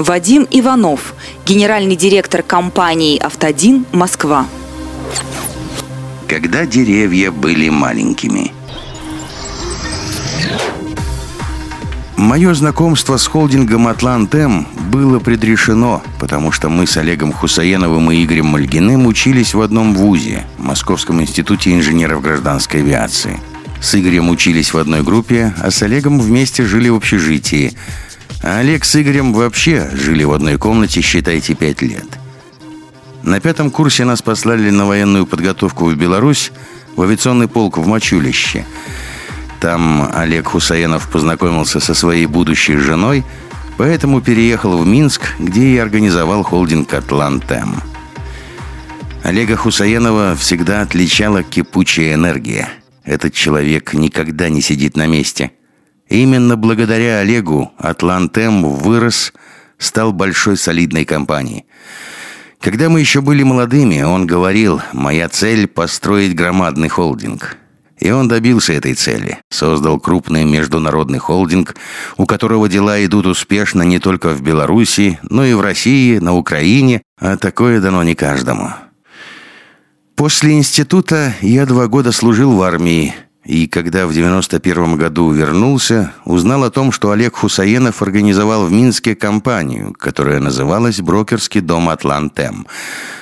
Вадим Иванов, генеральный директор компании «Автодин. Москва». Когда деревья были маленькими – Мое знакомство с холдингом «Атлантем» было предрешено, потому что мы с Олегом Хусаеновым и Игорем Мальгиным учились в одном вузе – Московском институте инженеров гражданской авиации. С Игорем учились в одной группе, а с Олегом вместе жили в общежитии. А Олег с Игорем вообще жили в одной комнате, считайте, пять лет. На пятом курсе нас послали на военную подготовку в Беларусь, в авиационный полк в Мачулище – там Олег Хусаенов познакомился со своей будущей женой, поэтому переехал в Минск, где и организовал холдинг «Атлантем». Олега Хусаенова всегда отличала кипучая энергия. Этот человек никогда не сидит на месте. Именно благодаря Олегу «Атлантем» вырос, стал большой солидной компанией. Когда мы еще были молодыми, он говорил, «Моя цель – построить громадный холдинг». И он добился этой цели. Создал крупный международный холдинг, у которого дела идут успешно не только в Беларуси, но и в России, на Украине, а такое дано не каждому. После института я два года служил в армии, и когда в 91 году вернулся, узнал о том, что Олег Хусаенов организовал в Минске компанию, которая называлась «Брокерский дом Атлантем».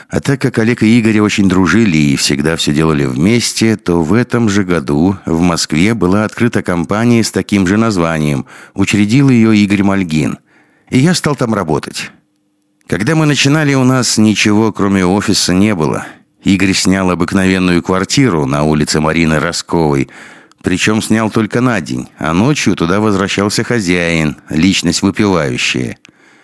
А так как Олег и Игорь очень дружили и всегда все делали вместе, то в этом же году в Москве была открыта компания с таким же названием. Учредил ее Игорь Мальгин. И я стал там работать. Когда мы начинали, у нас ничего, кроме офиса, не было. Игорь снял обыкновенную квартиру на улице Марины Росковой, причем снял только на день, а ночью туда возвращался хозяин, личность выпивающая.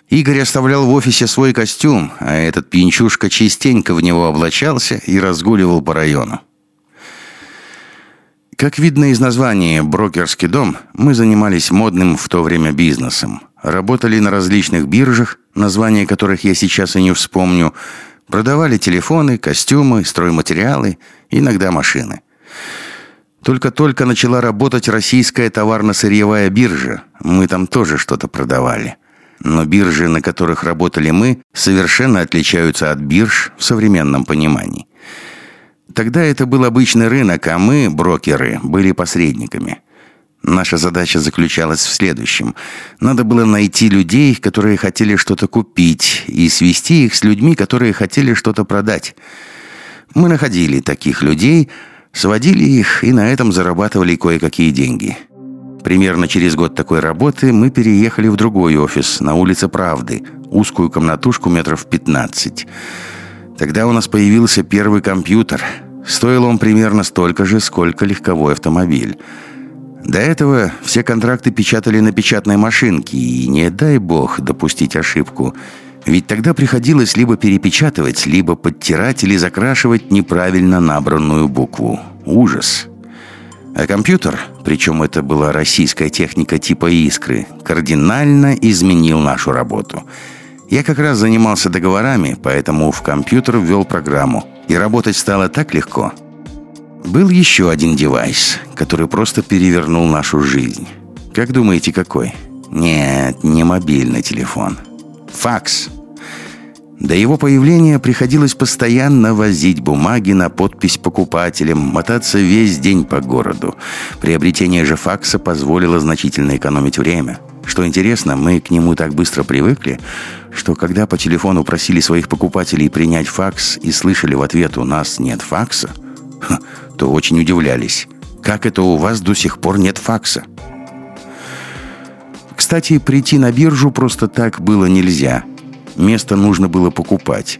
Игорь оставлял в офисе свой костюм, а этот пьянчушка частенько в него облачался и разгуливал по району. Как видно из названия «Брокерский дом», мы занимались модным в то время бизнесом. Работали на различных биржах, названия которых я сейчас и не вспомню. Продавали телефоны, костюмы, стройматериалы, иногда машины. Только-только начала работать российская товарно-сырьевая биржа. Мы там тоже что-то продавали. Но биржи, на которых работали мы, совершенно отличаются от бирж в современном понимании. Тогда это был обычный рынок, а мы, брокеры, были посредниками. Наша задача заключалась в следующем. Надо было найти людей, которые хотели что-то купить, и свести их с людьми, которые хотели что-то продать. Мы находили таких людей, сводили их и на этом зарабатывали кое-какие деньги. Примерно через год такой работы мы переехали в другой офис на улице Правды, узкую комнатушку метров 15. Тогда у нас появился первый компьютер. Стоил он примерно столько же, сколько легковой автомобиль. До этого все контракты печатали на печатной машинке, и не дай бог допустить ошибку. Ведь тогда приходилось либо перепечатывать, либо подтирать или закрашивать неправильно набранную букву. Ужас. А компьютер, причем это была российская техника типа «Искры», кардинально изменил нашу работу. Я как раз занимался договорами, поэтому в компьютер ввел программу. И работать стало так легко. Был еще один девайс, который просто перевернул нашу жизнь. Как думаете, какой? Нет, не мобильный телефон. Факс. До его появления приходилось постоянно возить бумаги на подпись покупателям, мотаться весь день по городу. Приобретение же факса позволило значительно экономить время. Что интересно, мы к нему так быстро привыкли, что когда по телефону просили своих покупателей принять факс и слышали в ответ «у нас нет факса», то очень удивлялись. Как это у вас до сих пор нет факса? Кстати, прийти на биржу просто так было нельзя – Место нужно было покупать.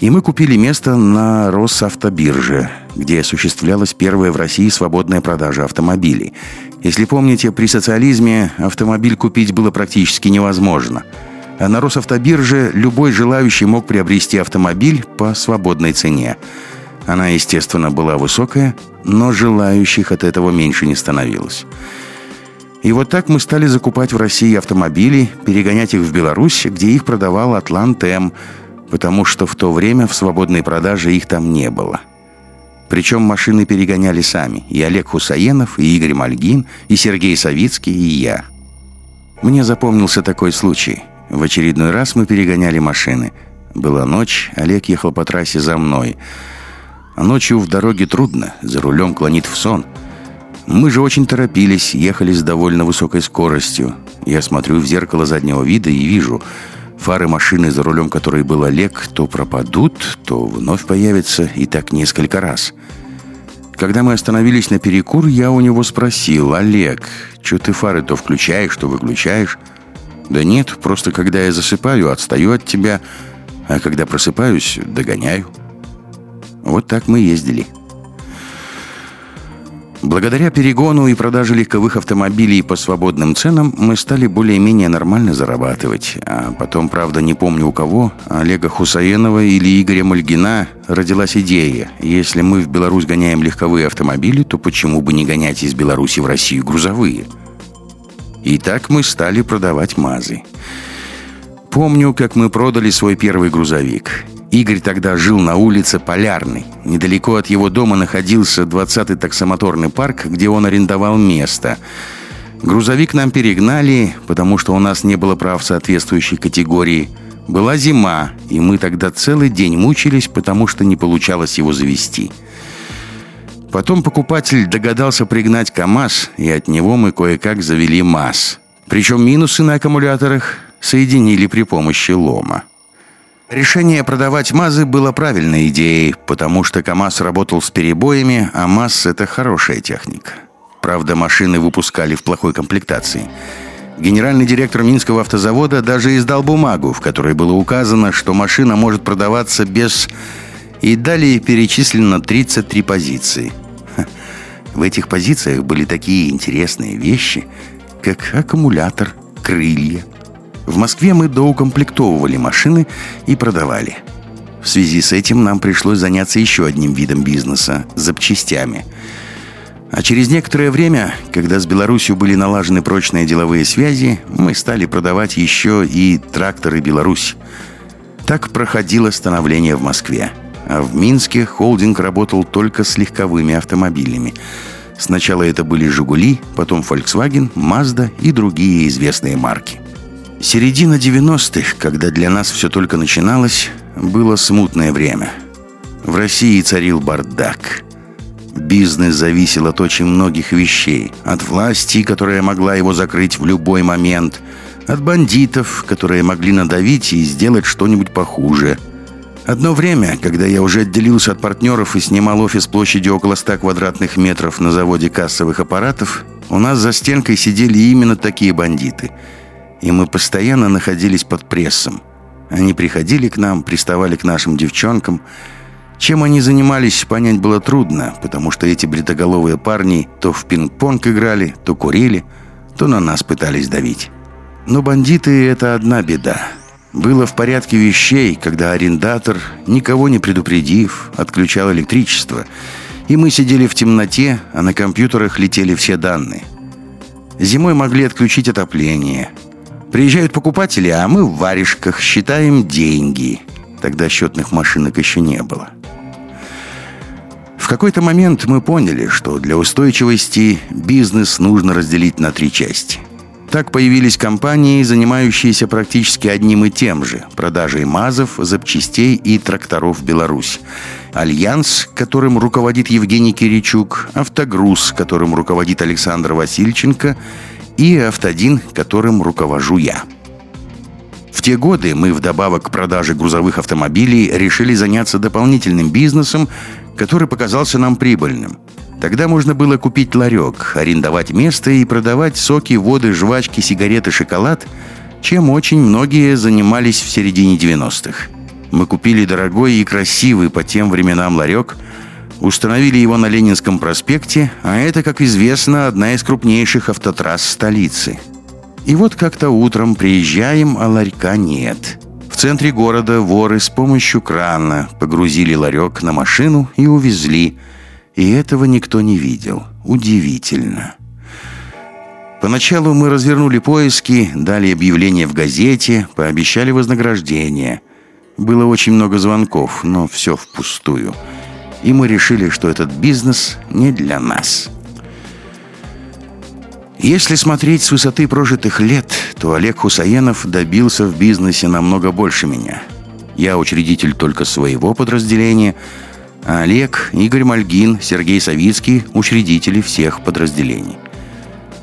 И мы купили место на Росавтобирже, где осуществлялась первая в России свободная продажа автомобилей. Если помните, при социализме автомобиль купить было практически невозможно. А на Росавтобирже любой желающий мог приобрести автомобиль по свободной цене. Она, естественно, была высокая, но желающих от этого меньше не становилось. И вот так мы стали закупать в России автомобили, перегонять их в Беларусь, где их продавал Атлант-М, потому что в то время в свободной продаже их там не было. Причем машины перегоняли сами. И Олег Хусаенов, и Игорь Мальгин, и Сергей Савицкий, и я. Мне запомнился такой случай. В очередной раз мы перегоняли машины. Была ночь, Олег ехал по трассе за мной. А ночью в дороге трудно, за рулем клонит в сон. Мы же очень торопились, ехали с довольно высокой скоростью. Я смотрю в зеркало заднего вида и вижу, фары машины, за рулем которой был Олег, то пропадут, то вновь появятся, и так несколько раз. Когда мы остановились на перекур, я у него спросил, «Олег, что ты фары то включаешь, то выключаешь?» «Да нет, просто когда я засыпаю, отстаю от тебя, а когда просыпаюсь, догоняю». Вот так мы ездили. Благодаря перегону и продаже легковых автомобилей по свободным ценам мы стали более-менее нормально зарабатывать. А потом, правда, не помню у кого, Олега Хусаенова или Игоря Мальгина родилась идея. Если мы в Беларусь гоняем легковые автомобили, то почему бы не гонять из Беларуси в Россию грузовые? И так мы стали продавать МАЗы. Помню, как мы продали свой первый грузовик. Игорь тогда жил на улице Полярной. Недалеко от его дома находился 20-й таксомоторный парк, где он арендовал место. Грузовик нам перегнали, потому что у нас не было прав соответствующей категории. Была зима, и мы тогда целый день мучились, потому что не получалось его завести. Потом покупатель догадался пригнать КАМАЗ, и от него мы кое-как завели МАЗ. Причем минусы на аккумуляторах соединили при помощи лома. Решение продавать МАЗы было правильной идеей, потому что КАМАЗ работал с перебоями, а МАЗ – это хорошая техника. Правда, машины выпускали в плохой комплектации. Генеральный директор Минского автозавода даже издал бумагу, в которой было указано, что машина может продаваться без и далее перечислено 33 позиции. В этих позициях были такие интересные вещи, как аккумулятор, крылья. В Москве мы доукомплектовывали машины и продавали. В связи с этим нам пришлось заняться еще одним видом бизнеса – запчастями. А через некоторое время, когда с Беларусью были налажены прочные деловые связи, мы стали продавать еще и тракторы «Беларусь». Так проходило становление в Москве – а в Минске холдинг работал только с легковыми автомобилями. Сначала это были «Жигули», потом Volkswagen, Mazda и другие известные марки. Середина 90-х, когда для нас все только начиналось, было смутное время. В России царил бардак. Бизнес зависел от очень многих вещей. От власти, которая могла его закрыть в любой момент. От бандитов, которые могли надавить и сделать что-нибудь похуже – Одно время, когда я уже отделился от партнеров и снимал офис площадью около 100 квадратных метров на заводе кассовых аппаратов, у нас за стенкой сидели именно такие бандиты. И мы постоянно находились под прессом. Они приходили к нам, приставали к нашим девчонкам. Чем они занимались, понять было трудно, потому что эти бритоголовые парни то в пинг-понг играли, то курили, то на нас пытались давить. Но бандиты — это одна беда. Было в порядке вещей, когда арендатор, никого не предупредив, отключал электричество, и мы сидели в темноте, а на компьютерах летели все данные. Зимой могли отключить отопление. Приезжают покупатели, а мы в варежках считаем деньги. Тогда счетных машинок еще не было. В какой-то момент мы поняли, что для устойчивости бизнес нужно разделить на три части. Так появились компании, занимающиеся практически одним и тем же – продажей МАЗов, запчастей и тракторов в Беларусь. Альянс, которым руководит Евгений Киричук, Автогруз, которым руководит Александр Васильченко, и Автодин, которым руковожу я. В те годы мы вдобавок к продаже грузовых автомобилей решили заняться дополнительным бизнесом, который показался нам прибыльным – Тогда можно было купить ларек, арендовать место и продавать соки, воды, жвачки, сигареты, шоколад, чем очень многие занимались в середине 90-х. Мы купили дорогой и красивый по тем временам ларек, установили его на Ленинском проспекте, а это, как известно, одна из крупнейших автотрасс столицы. И вот как-то утром приезжаем, а ларька нет. В центре города воры с помощью крана погрузили ларек на машину и увезли – и этого никто не видел. Удивительно. Поначалу мы развернули поиски, дали объявление в газете, пообещали вознаграждение. Было очень много звонков, но все впустую. И мы решили, что этот бизнес не для нас. Если смотреть с высоты прожитых лет, то Олег Хусаенов добился в бизнесе намного больше меня. Я учредитель только своего подразделения, а Олег, Игорь Мальгин, Сергей Савицкий – учредители всех подразделений.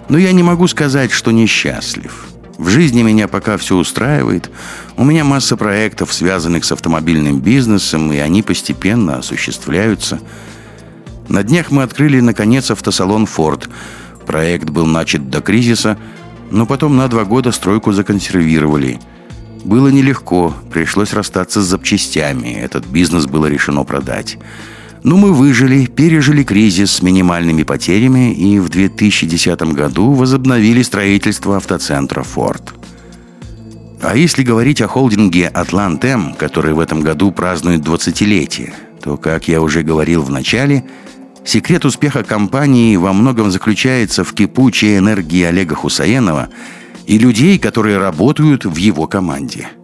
Но я не могу сказать, что несчастлив. В жизни меня пока все устраивает. У меня масса проектов, связанных с автомобильным бизнесом, и они постепенно осуществляются. На днях мы открыли, наконец, автосалон «Форд». Проект был начат до кризиса, но потом на два года стройку законсервировали. Было нелегко, пришлось расстаться с запчастями. Этот бизнес было решено продать. Но мы выжили, пережили кризис с минимальными потерями и в 2010 году возобновили строительство автоцентра «Форд». А если говорить о холдинге «Атлантем», который в этом году празднует 20-летие, то, как я уже говорил в начале, секрет успеха компании во многом заключается в кипучей энергии Олега Хусаенова и людей, которые работают в его команде –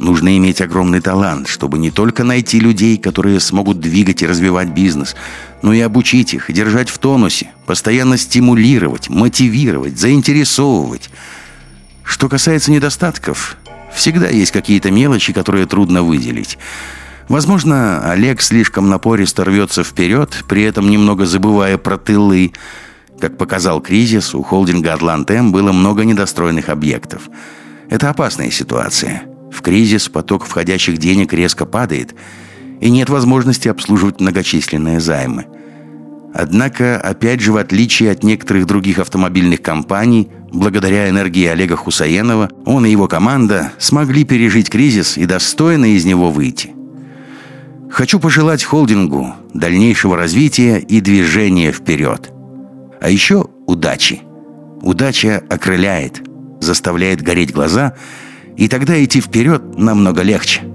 Нужно иметь огромный талант, чтобы не только найти людей, которые смогут двигать и развивать бизнес, но и обучить их, держать в тонусе, постоянно стимулировать, мотивировать, заинтересовывать. Что касается недостатков, всегда есть какие-то мелочи, которые трудно выделить. Возможно, Олег слишком напористо рвется вперед, при этом немного забывая про тылы. Как показал кризис, у холдинга «Атлантем» было много недостроенных объектов. Это опасная ситуация. В кризис поток входящих денег резко падает, и нет возможности обслуживать многочисленные займы. Однако, опять же, в отличие от некоторых других автомобильных компаний, благодаря энергии Олега Хусаенова, он и его команда смогли пережить кризис и достойно из него выйти. Хочу пожелать холдингу дальнейшего развития и движения вперед. А еще удачи. Удача окрыляет, заставляет гореть глаза – и тогда идти вперед намного легче.